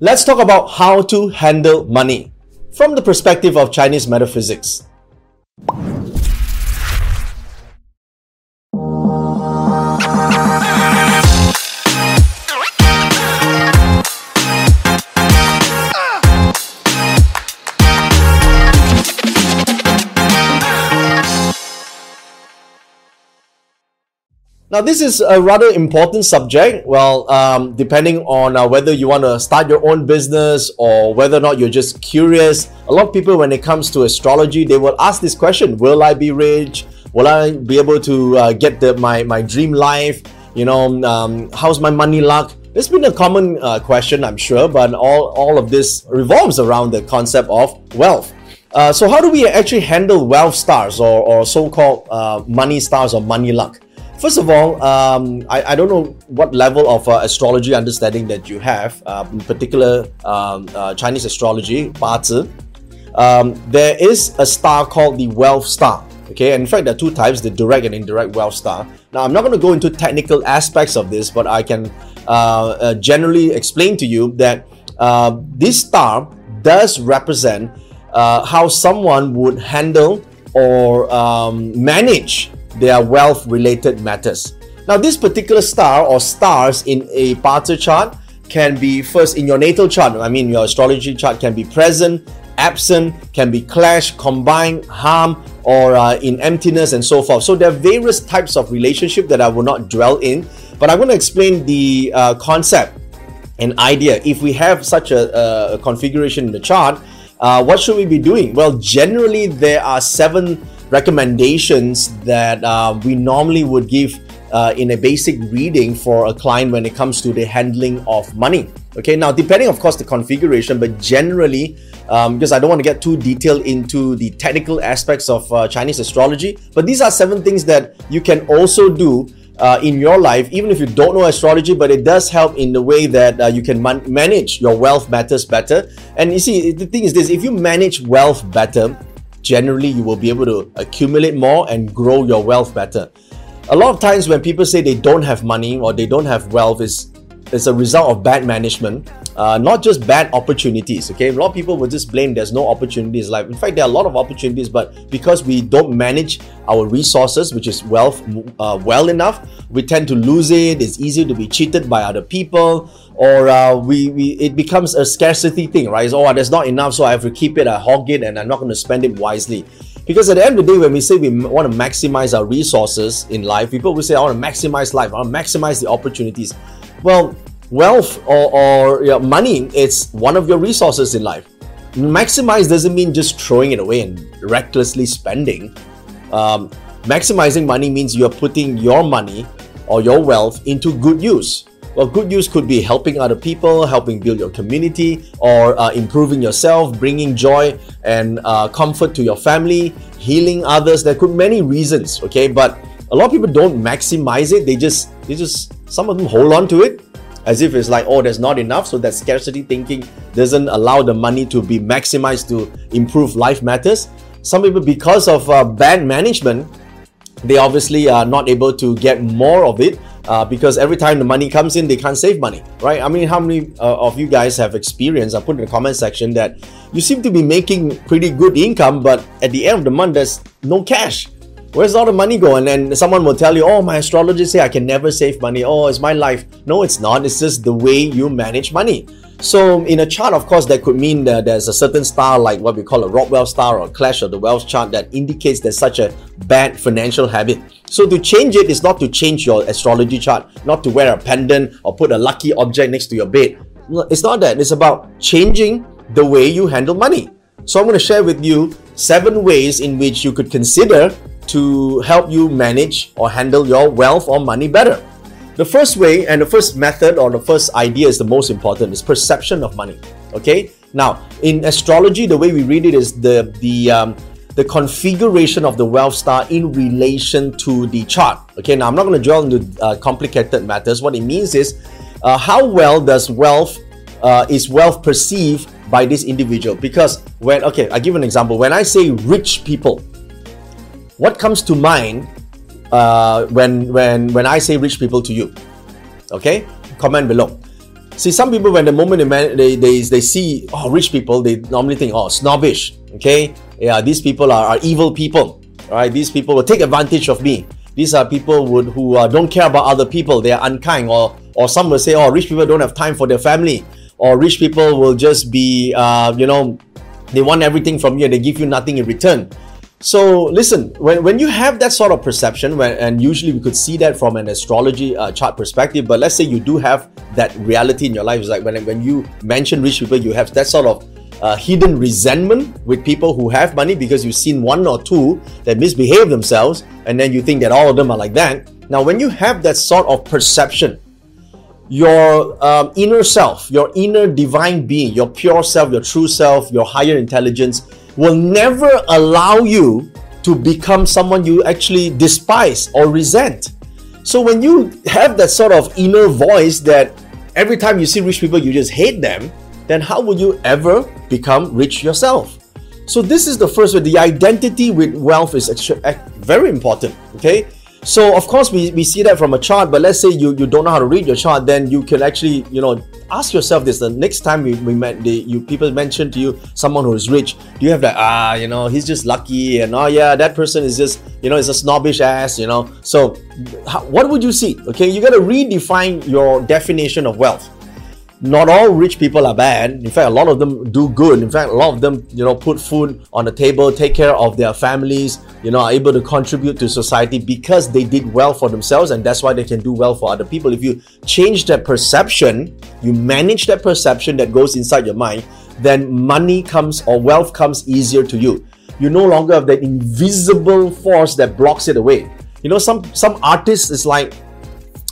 Let's talk about how to handle money from the perspective of Chinese metaphysics. Now, this is a rather important subject. Well, um, depending on uh, whether you want to start your own business or whether or not you're just curious, a lot of people, when it comes to astrology, they will ask this question Will I be rich? Will I be able to uh, get the, my, my dream life? You know, um, how's my money luck? It's been a common uh, question, I'm sure, but all, all of this revolves around the concept of wealth. Uh, so, how do we actually handle wealth stars or, or so called uh, money stars or money luck? First of all, um, I, I don't know what level of uh, astrology understanding that you have, uh, in particular um, uh, Chinese astrology, 八字. Um, there is a star called the wealth star. Okay, and in fact, there are two types the direct and indirect wealth star. Now, I'm not going to go into technical aspects of this, but I can uh, uh, generally explain to you that uh, this star does represent how someone would handle or um, manage their wealth related matters. Now, this particular star or stars in a BaZi chart can be first in your natal chart. I mean, your astrology chart can be present, absent, can be clash, combined, harm, or uh, in emptiness, and so forth. So, there are various types of relationship that I will not dwell in, but I'm going to explain the uh, concept and idea. If we have such a, a configuration in the chart, uh, what should we be doing? Well, generally, there are seven recommendations that uh, we normally would give uh, in a basic reading for a client when it comes to the handling of money. Okay, now depending, of course, the configuration, but generally, um, because I don't want to get too detailed into the technical aspects of uh, Chinese astrology, but these are seven things that you can also do uh, in your life, even if you don't know astrology, but it does help in the way that uh, you can man- manage your wealth matters better. And you see, the thing is this if you manage wealth better, generally you will be able to accumulate more and grow your wealth better. A lot of times when people say they don't have money or they don't have wealth is is a result of bad management, uh, not just bad opportunities. Okay, a lot of people will just blame there's no opportunities. Like in fact, there are a lot of opportunities, but because we don't manage our resources, which is wealth, uh, well enough, we tend to lose it. It's easy to be cheated by other people or uh, we, we it becomes a scarcity thing, right? oh, there's not enough, so I have to keep it, I hog it, and I'm not going to spend it wisely. Because at the end of the day, when we say we want to maximize our resources in life, people will say, I want to maximize life, I want to maximize the opportunities. Well, wealth or, or money, it's one of your resources in life. Maximize doesn't mean just throwing it away and recklessly spending. Um, maximizing money means you're putting your money or your wealth into good use. Well, good use could be helping other people, helping build your community, or uh, improving yourself, bringing joy and uh, comfort to your family, healing others. There could be many reasons, okay? But a lot of people don't maximize it. They just, they just, some of them hold on to it as if it's like, oh, there's not enough. So that scarcity thinking doesn't allow the money to be maximized to improve life matters. Some people, because of uh, bad management, they obviously are not able to get more of it uh, because every time the money comes in, they can't save money, right? I mean, how many uh, of you guys have experienced? I put in the comment section that you seem to be making pretty good income, but at the end of the month, there's no cash. Where's all the money going? And someone will tell you, oh, my astrologer say I can never save money. Oh, it's my life. No, it's not. It's just the way you manage money. So in a chart, of course, that could mean that there's a certain star like what we call a Rob Wealth star or Clash of the Wells chart that indicates there's such a bad financial habit. So to change it is not to change your astrology chart, not to wear a pendant or put a lucky object next to your bed. It's not that. It's about changing the way you handle money. So I'm going to share with you seven ways in which you could consider to help you manage or handle your wealth or money better. The first way and the first method or the first idea is the most important is perception of money. Okay. Now, in astrology, the way we read it is the the um, the configuration of the wealth star in relation to the chart. Okay. Now, I'm not going to dwell into uh, complicated matters. What it means is uh, how well does wealth uh, is wealth perceived by this individual? Because when okay, I give an example. When I say rich people, what comes to mind uh, when when when I say rich people to you. Okay, comment below. See, some people when the moment they, they, they, see oh, rich people, they normally think, oh, snobbish. Okay, yeah, these people are, are evil people. Right, these people will take advantage of me. These are people would, who uh, don't care about other people. They are unkind, or or some will say, oh, rich people don't have time for their family, or rich people will just be, uh, you know, they want everything from you and they give you nothing in return. So listen, when, when you have that sort of perception, when, and usually we could see that from an astrology uh, chart perspective, but let's say you do have that reality in your life. It's like when, when you mention rich people, you have that sort of uh, hidden resentment with people who have money because you've seen one or two that misbehave themselves, and then you think that all of them are like that. Now, when you have that sort of perception, your um, inner self, your inner divine being, your pure self, your true self, your higher intelligence will never allow you to become someone you actually despise or resent. So when you have that sort of inner voice that every time you see rich people you just hate them, then how will you ever become rich yourself? So this is the first way. The identity with wealth is very important. Okay, so of course we, we see that from a chart, but let's say you, you don't know how to read your chart, then you can actually, you know, ask yourself this the next time we, we met the you people mention to you someone who is rich, do you have that ah, you know, he's just lucky and oh yeah, that person is just, you know, is a snobbish ass, you know. So how, what would you see? Okay, you gotta redefine your definition of wealth not all rich people are bad. In fact, a lot of them do good. In fact, a lot of them, you know, put food on the table, take care of their families, you know, are able to contribute to society because they did well for themselves and that's why they can do well for other people. If you change that perception, you manage that perception that goes inside your mind, then money comes or wealth comes easier to you. You no longer have that invisible force that blocks it away. You know, some some artists is like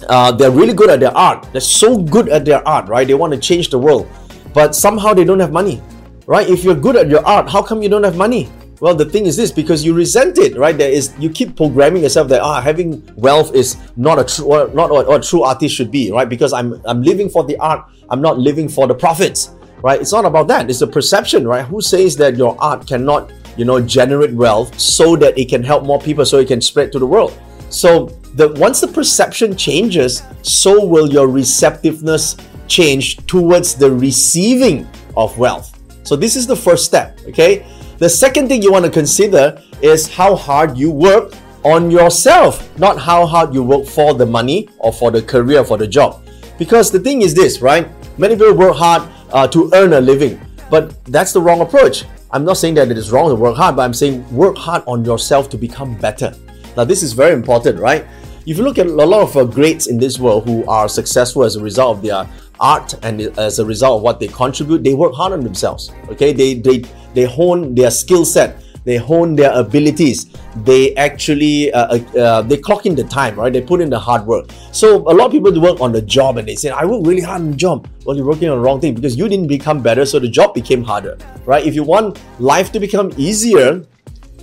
uh, they're really good at their art. They're so good at their art, right? They want to change the world, but somehow they don't have money, right? If you're good at your art, how come you don't have money? Well, the thing is this because you resent it, right? There is you keep programming yourself that ah having wealth is not a true not what, a true artist should be, right? Because I'm I'm living for the art, I'm not living for the profits, right? It's not about that. It's a perception, right? Who says that your art cannot you know generate wealth so that it can help more people, so it can spread to the world? So the once the perception changes, so will your receptiveness change towards the receiving of wealth. So this is the first step, okay? The second thing you want to consider is how hard you work on yourself, not how hard you work for the money or for the career, for the job. Because the thing is this, right? Many people work hard uh, to earn a living, but that's the wrong approach. I'm not saying that it is wrong to work hard, but I'm saying work hard on yourself to become better. Now, this is very important, right? If you look at a lot of uh, greats in this world who are successful as a result of their art and as a result of what they contribute, they work hard on themselves. Okay, they they they hone their skill set, they hone their abilities, they actually uh, uh, uh, they clock in the time, right? They put in the hard work. So a lot of people do work on the job and they say, "I work really hard on the job." Well, you're working on the wrong thing because you didn't become better, so the job became harder, right? If you want life to become easier,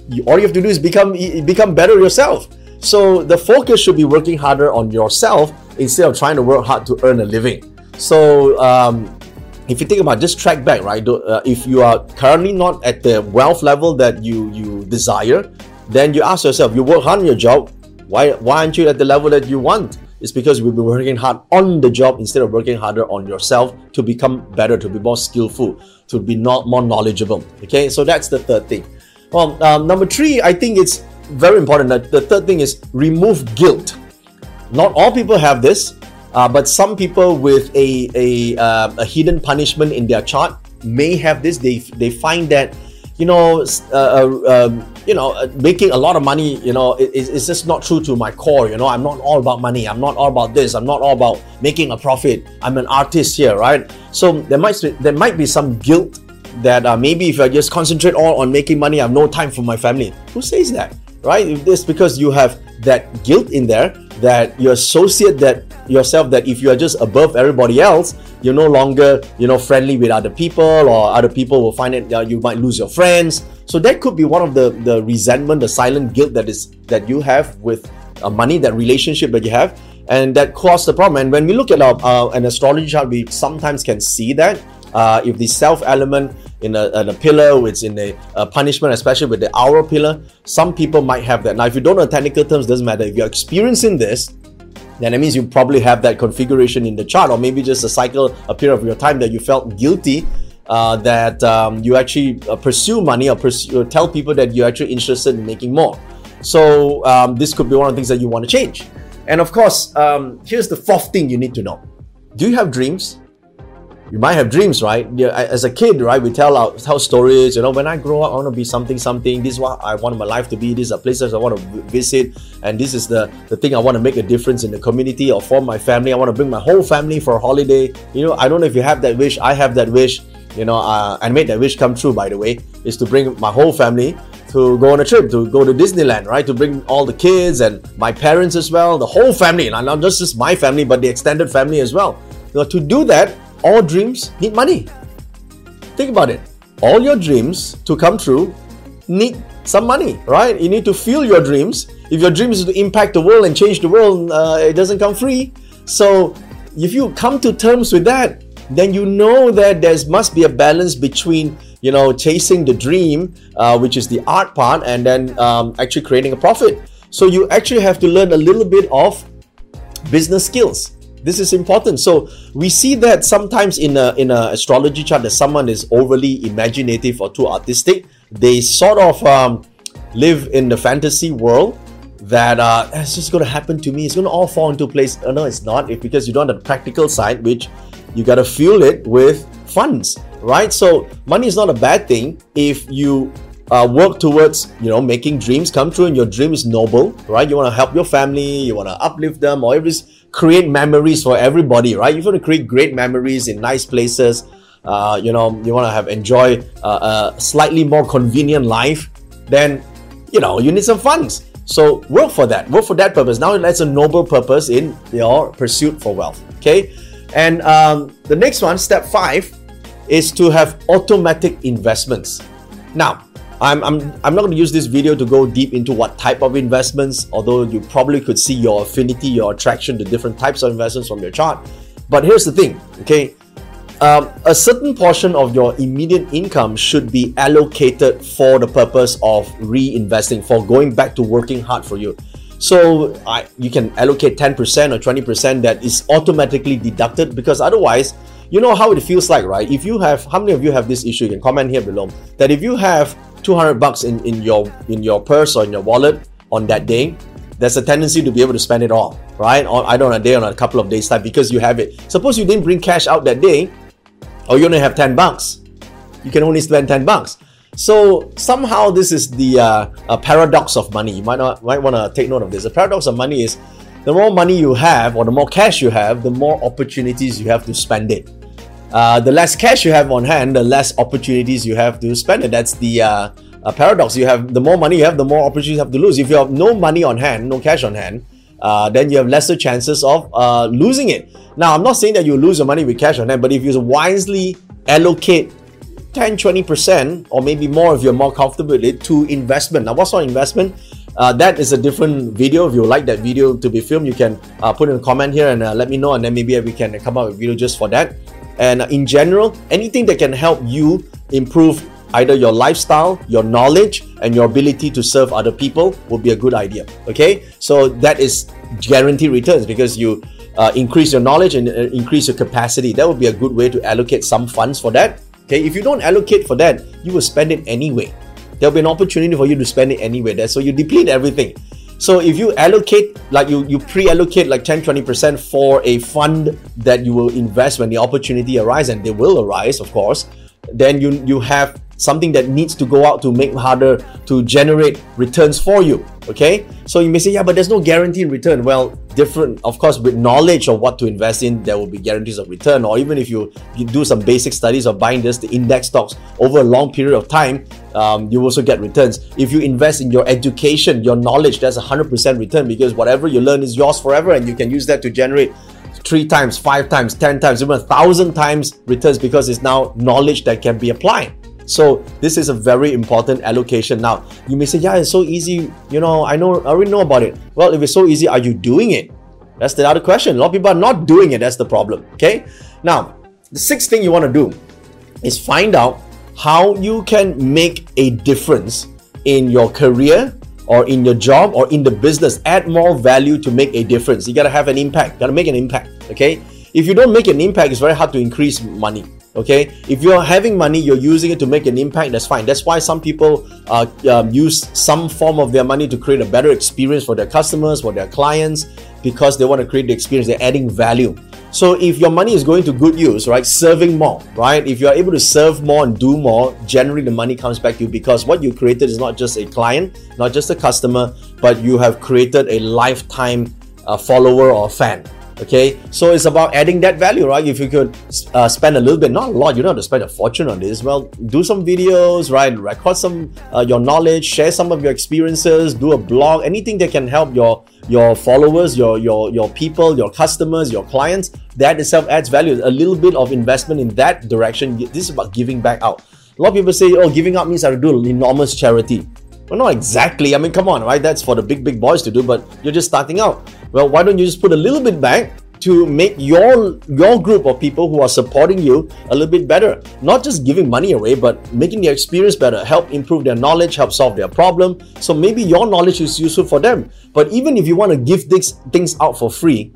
you, all you have to do is become become better yourself. So the focus should be working harder on yourself instead of trying to work hard to earn a living. So um, if you think about just track back, right? Uh, if you are currently not at the wealth level that you you desire, then you ask yourself, you work hard on your job. Why why aren't you at the level that you want? It's because you've been working hard on the job instead of working harder on yourself to become better, to be more skillful, to be not more knowledgeable. Okay, so that's the third thing. Well, um, number three, I think it's very important. That the third thing is remove guilt. Not all people have this, uh, but some people with a a, uh, a hidden punishment in their chart may have this. They they find that you know uh, uh um, you know uh, making a lot of money you know it, it's just not true to my core you know i'm not all about money i'm not all about this i'm not all about making a profit i'm an artist here right so there might be, there might be some guilt that uh, maybe if I just concentrate all on making money, I have no time for my family. Who says that? Right? It's because you have that guilt in there that you associate that yourself that if you are just above everybody else, you're no longer you know friendly with other people, or other people will find it uh, you might lose your friends. So that could be one of the the resentment, the silent guilt that is that you have with uh, money, that relationship that you have, and that caused the problem. And when we look at our, uh, an astrology chart, we sometimes can see that uh, if the self element in a, in a pillar, it's in a, a, punishment, especially with the hour pillar, some people might have that. Now, if you don't know technical terms, doesn't matter. If you're experiencing this, then that means you probably have that configuration in the chart, or maybe just a cycle, a period of your time that you felt guilty uh, that um, you actually uh, pursue money or, pursue, or tell people that you're actually interested in making more. So um, this could be one of the things that you want to change. And of course, um, here's the fourth thing you need to know. Do you have dreams? You might have dreams, right? As a kid, right? We tell our tell stories. You know, when I grow up, I want to be something, something. This is what I want my life to be. These are places I want to visit, and this is the the thing I want to make a difference in the community or for my family. I want to bring my whole family for a holiday. You know, I don't know if you have that wish. I have that wish you know, uh, and made that wish come true, by the way, is to bring my whole family to go on a trip, to go to Disneyland, right? To bring all the kids and my parents as well, the whole family, and not just my family, but the extended family as well. You know, to do that, all dreams need money. Think about it. All your dreams to come true need some money, right? You need to fuel your dreams. If your dream is to impact the world and change the world, uh, it doesn't come free. So, if you come to terms with that, then you know that there must be a balance between you know chasing the dream, uh, which is the art part, and then um, actually creating a profit. So you actually have to learn a little bit of business skills. This is important. So we see that sometimes in a in an astrology chart that someone is overly imaginative or too artistic. They sort of um, live in the fantasy world that uh, it's just going to happen to me. It's going to all fall into place. Oh, no, it's not. If because you don't have the practical side, which you got to fuel it with funds, right? So money is not a bad thing if you uh, work towards you know making dreams come true and your dream is noble right you want to help your family you want to uplift them or just create memories for everybody right? You want to create great memories in nice places uh, you know you want to have enjoy uh, a slightly more convenient life then you know you need some funds. So work for that. Work for that purpose. Now that's a noble purpose in your pursuit for wealth okay? And um, the next one, step five, is to have automatic investments. Now, I'm, I'm, I'm not going to use this video to go deep into what type of investments, although you probably could see your affinity, your attraction to different types of investments from your chart. But here's the thing, okay? Um, a certain portion of your immediate income should be allocated for the purpose of reinvesting, for going back to working hard for you. So I, you can allocate 10% or 20% that is automatically deducted because otherwise, you know how it feels like, right? If you have, how many of you have this issue? You can comment here below. That if you have 200 bucks in, in your in your purse or in your wallet on that day, there's a tendency to be able to spend it all, right? Or I don't know, a day or a couple of days time because you have it. Suppose you didn't bring cash out that day, or you only have 10 bucks. You can only spend 10 bucks. So somehow this is the uh, paradox of money. You might not might want to take note of this. The paradox of money is the more money you have or the more cash you have, the more opportunities you have to spend it. Uh, the less cash you have on hand, the less opportunities you have to spend it. That's the uh, paradox. You have the more money you have, the more opportunities you have to lose. If you have no money on hand, no cash on hand, uh, then you have lesser chances of uh, losing it. Now, I'm not saying that you lose your money with cash on hand, but if you wisely allocate 10 20% or maybe more if you're more comfortable with it to investment now what's on investment uh, that is a different video if you like that video to be filmed you can uh, put in a comment here and uh, let me know and then maybe we can come up with a video just for that and in general anything that can help you improve either your lifestyle your knowledge and your ability to serve other people would be a good idea okay so that is guaranteed returns because you uh, increase your knowledge and uh, increase your capacity that would be a good way to allocate some funds for that Okay, if you don't allocate for that, you will spend it anyway. There'll be an opportunity for you to spend it anyway. There, so you deplete everything. So if you allocate, like you, you pre-allocate like 10, 20% for a fund that you will invest when the opportunity arises, and they will arise, of course, then you you have something that needs to go out to make harder to generate returns for you okay? So you may say yeah but there's no guaranteed return. Well different of course with knowledge of what to invest in there will be guarantees of return. Or even if you, you do some basic studies of buying this the index stocks over a long period of time um, you also get returns. If you invest in your education your knowledge that's a 100% return because whatever you learn is yours forever and you can use that to generate three times five times ten times even a thousand times returns because it's now knowledge that can be applied so this is a very important allocation. Now you may say, yeah, it's so easy. You know, I know, I already know about it. Well, if it's so easy, are you doing it? That's the other question. A lot of people are not doing it. That's the problem. Okay. Now, the sixth thing you want to do is find out how you can make a difference in your career or in your job or in the business, add more value to make a difference. You gotta have an impact, You gotta make an impact. Okay. If you don't make an impact, it's very hard to increase money. Okay. If you're having money, you're using it to make an impact, that's fine. That's why some people uh, um, use some form of their money to create a better experience for their customers, for their clients, because they want to create the experience. They're adding value. So if your money is going to good use, right, serving more, right, if you are able to serve more and do more, generally the money comes back to you because what you created is not just a client, not just a customer, but you have created a lifetime uh, follower or fan okay? So it's about adding that value right? If you could uh, spend a little bit not a lot you don't have to spend a fortune on this. Well do some videos right? Record some uh, your knowledge share some of your experiences do a blog anything that can help your your followers your your your people your customers your clients. That itself adds value. A little bit of investment in that direction. This is about giving back out. A lot of people say oh giving up means i have to do enormous charity well, not exactly. I mean, come on, right? That's for the big, big boys to do, but you're just starting out. Well, why don't you just put a little bit back to make your your group of people who are supporting you a little bit better not just giving money away but making their experience better help improve their knowledge help solve their problem so maybe your knowledge is useful for them but even if you want to give these things out for free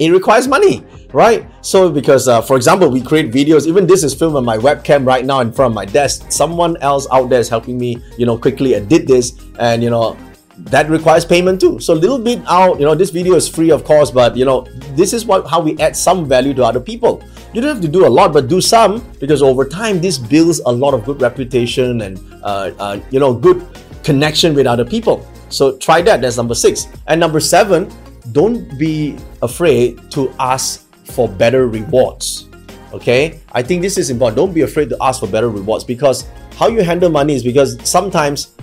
it requires money right so because uh, for example we create videos even this is filmed on my webcam right now in front of my desk someone else out there is helping me you know quickly edit this and you know that requires payment too. So a little bit out, you know, this video is free of course, but you know, this is what how we add some value to other people. You don't have to do a lot, but do some because over time this builds a lot of good reputation and uh, uh, you know good connection with other people. So try that. That's number six. And number seven, don't be afraid to ask for better rewards. Okay, I think this is important. Don't be afraid to ask for better rewards because how you handle money is because sometimes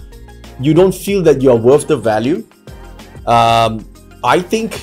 you don't feel that you're worth the value, um, I think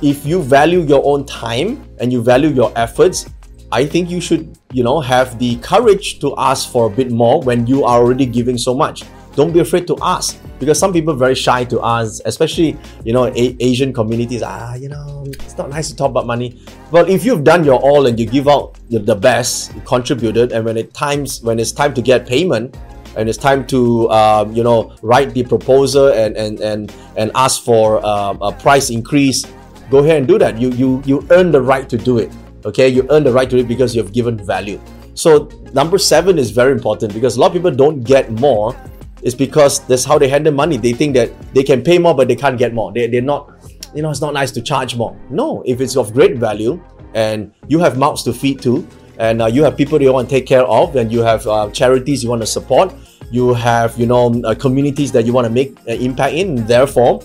if you value your own time and you value your efforts, I think you should, you know, have the courage to ask for a bit more when you are already giving so much. Don't be afraid to ask because some people are very shy to ask, especially you know a- Asian communities. Ah, you know, it's not nice to talk about money. But if you've done your all and you give out the best, you contributed, and when it times when it's time to get payment, and it's time to um, you know write the proposal and and and and ask for um, a price increase go ahead and do that you you you earn the right to do it okay you earn the right to do it because you've given value so number seven is very important because a lot of people don't get more it's because that's how they handle money. They think that they can pay more but they can't get more. They, they're not you know it's not nice to charge more. No if it's of great value and you have mouths to feed to and uh, you have people you want to take care of and you have uh, charities you want to support you have you know uh, communities that you want to make an impact in therefore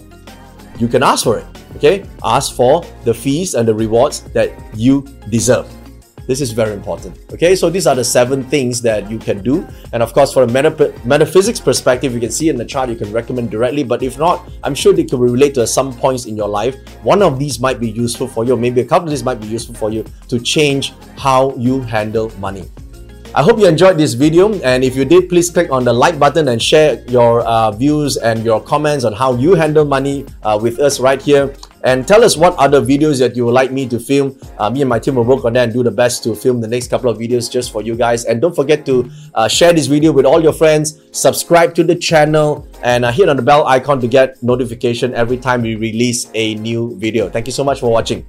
you can ask for it okay? Ask for the fees and the rewards that you deserve this is very important okay? So these are the seven things that you can do. And of course for a meta- metaphysics perspective you can see in the chart you can recommend directly. But if not i'm sure they can relate to some points in your life. One of these might be useful for you. Maybe a couple of these might be useful for you to change how you handle money. I hope you enjoyed this video. And if you did, please click on the like button and share your uh, views and your comments on how you handle money uh, with us right here. And tell us what other videos that you would like me to film. Uh, me and my team will work on that and do the best to film the next couple of videos just for you guys. And don't forget to uh, share this video with all your friends, subscribe to the channel, and uh, hit on the bell icon to get notification every time we release a new video. Thank you so much for watching.